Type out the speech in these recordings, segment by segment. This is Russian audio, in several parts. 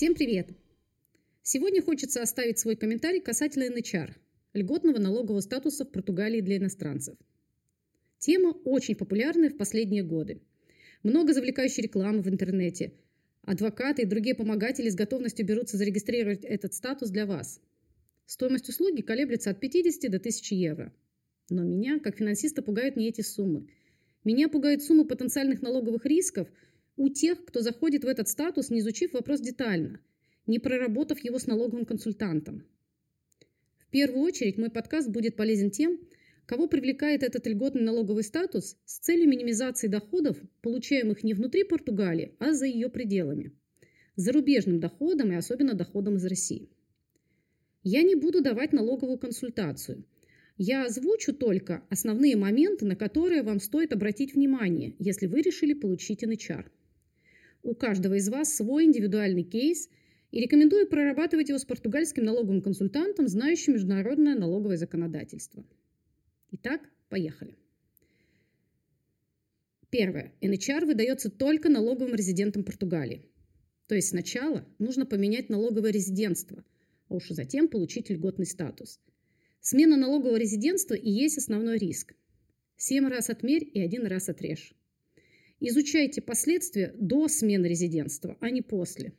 Всем привет! Сегодня хочется оставить свой комментарий касательно НХР – льготного налогового статуса в Португалии для иностранцев. Тема очень популярная в последние годы. Много завлекающей рекламы в интернете. Адвокаты и другие помогатели с готовностью берутся зарегистрировать этот статус для вас. Стоимость услуги колеблется от 50 до 1000 евро. Но меня, как финансиста, пугают не эти суммы. Меня пугают суммы потенциальных налоговых рисков у тех, кто заходит в этот статус, не изучив вопрос детально, не проработав его с налоговым консультантом. В первую очередь мой подкаст будет полезен тем, кого привлекает этот льготный налоговый статус с целью минимизации доходов, получаемых не внутри Португалии, а за ее пределами. Зарубежным доходом и особенно доходом из России. Я не буду давать налоговую консультацию – я озвучу только основные моменты, на которые вам стоит обратить внимание, если вы решили получить NHR. У каждого из вас свой индивидуальный кейс, и рекомендую прорабатывать его с португальским налоговым консультантом, знающим международное налоговое законодательство. Итак, поехали. Первое. NHR выдается только налоговым резидентам Португалии. То есть сначала нужно поменять налоговое резидентство, а уж затем получить льготный статус – Смена налогового резидентства и есть основной риск. Семь раз отмерь и один раз отрежь. Изучайте последствия до смены резидентства, а не после.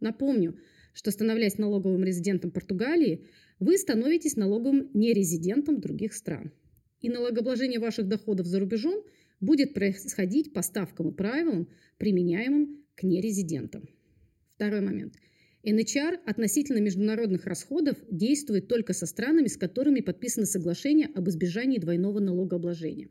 Напомню, что становляясь налоговым резидентом Португалии, вы становитесь налоговым нерезидентом других стран. И налогообложение ваших доходов за рубежом будет происходить по ставкам и правилам, применяемым к нерезидентам. Второй момент – НХР относительно международных расходов действует только со странами, с которыми подписано соглашение об избежании двойного налогообложения.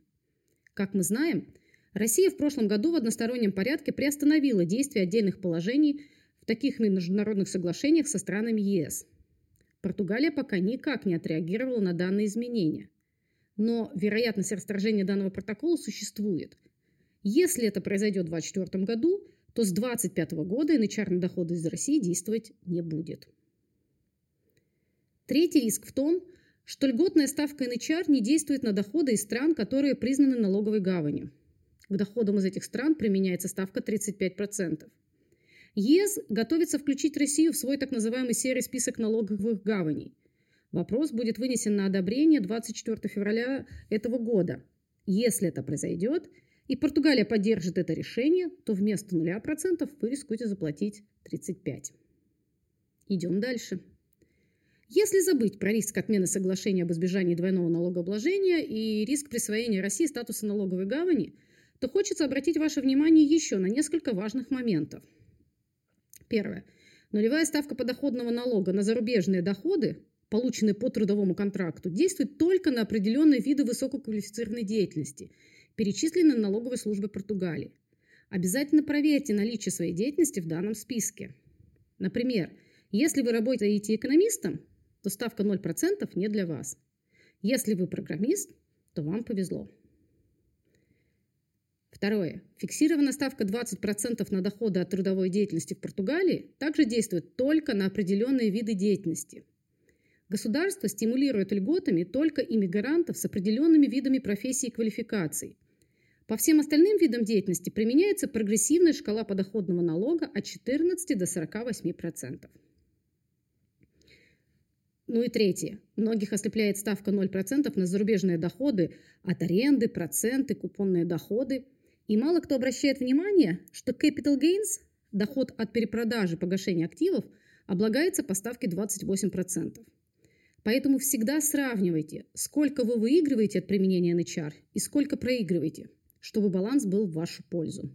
Как мы знаем, Россия в прошлом году в одностороннем порядке приостановила действие отдельных положений в таких международных соглашениях со странами ЕС. Португалия пока никак не отреагировала на данные изменения. Но вероятность расторжения данного протокола существует. Если это произойдет в 2024 году, то с 2025 года НХР на доходы из России действовать не будет. Третий риск в том, что льготная ставка НХР не действует на доходы из стран, которые признаны налоговой гаванью. К доходам из этих стран применяется ставка 35%. ЕС готовится включить Россию в свой так называемый серый список налоговых гаваней. Вопрос будет вынесен на одобрение 24 февраля этого года. Если это произойдет – и Португалия поддержит это решение, то вместо 0% вы рискуете заплатить 35%. Идем дальше. Если забыть про риск отмены соглашения об избежании двойного налогообложения и риск присвоения России статуса налоговой гавани, то хочется обратить ваше внимание еще на несколько важных моментов. Первое. Нулевая ставка подоходного налога на зарубежные доходы, полученные по трудовому контракту, действует только на определенные виды высококвалифицированной деятельности – перечислены налоговой службой Португалии. Обязательно проверьте наличие своей деятельности в данном списке. Например, если вы работаете экономистом, то ставка 0% не для вас. Если вы программист, то вам повезло. Второе. Фиксированная ставка 20% на доходы от трудовой деятельности в Португалии также действует только на определенные виды деятельности. Государство стимулирует льготами только иммигрантов с определенными видами профессий и квалификаций, по всем остальным видам деятельности применяется прогрессивная шкала подоходного налога от 14 до 48%. Ну и третье. Многих ослепляет ставка 0% на зарубежные доходы от аренды, проценты, купонные доходы. И мало кто обращает внимание, что capital gains, доход от перепродажи погашения активов, облагается по ставке 28%. Поэтому всегда сравнивайте, сколько вы выигрываете от применения NHR и сколько проигрываете – чтобы баланс был в вашу пользу.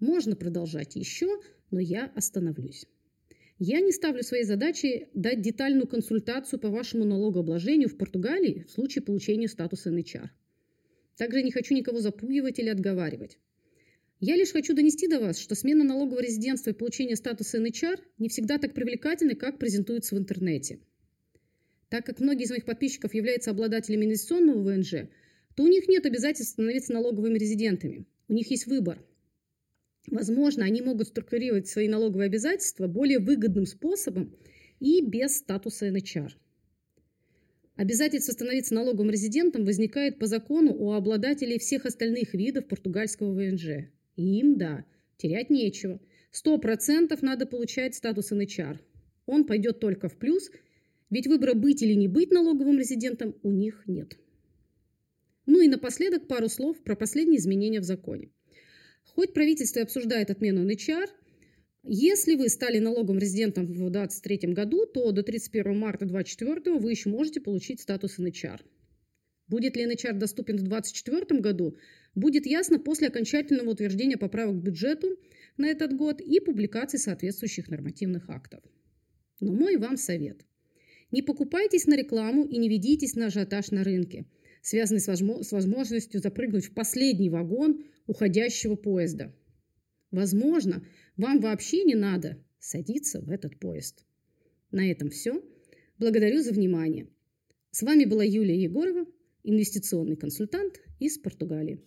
Можно продолжать еще, но я остановлюсь. Я не ставлю своей задачей дать детальную консультацию по вашему налогообложению в Португалии в случае получения статуса NHR. Также не хочу никого запугивать или отговаривать. Я лишь хочу донести до вас, что смена налогового резидентства и получение статуса NHR не всегда так привлекательны, как презентуется в интернете. Так как многие из моих подписчиков являются обладателями инвестиционного ВНЖ, то у них нет обязательств становиться налоговыми резидентами. У них есть выбор. Возможно, они могут структурировать свои налоговые обязательства более выгодным способом и без статуса NHR. Обязательство становиться налоговым резидентом возникает по закону у обладателей всех остальных видов португальского ВНЖ. И им, да, терять нечего. 100% надо получать статус НХР. Он пойдет только в плюс, ведь выбора быть или не быть налоговым резидентом у них нет. Ну и напоследок пару слов про последние изменения в законе. Хоть правительство и обсуждает отмену НХР, если вы стали налоговым резидентом в 2023 году, то до 31 марта 2024 вы еще можете получить статус НХР. Будет ли НХР доступен в 2024 году, будет ясно после окончательного утверждения поправок к бюджету на этот год и публикации соответствующих нормативных актов. Но мой вам совет. Не покупайтесь на рекламу и не ведитесь на ажиотаж на рынке, связанный с возможностью запрыгнуть в последний вагон уходящего поезда. Возможно, вам вообще не надо садиться в этот поезд. На этом все. Благодарю за внимание. С вами была Юлия Егорова инвестиционный консультант из Португалии.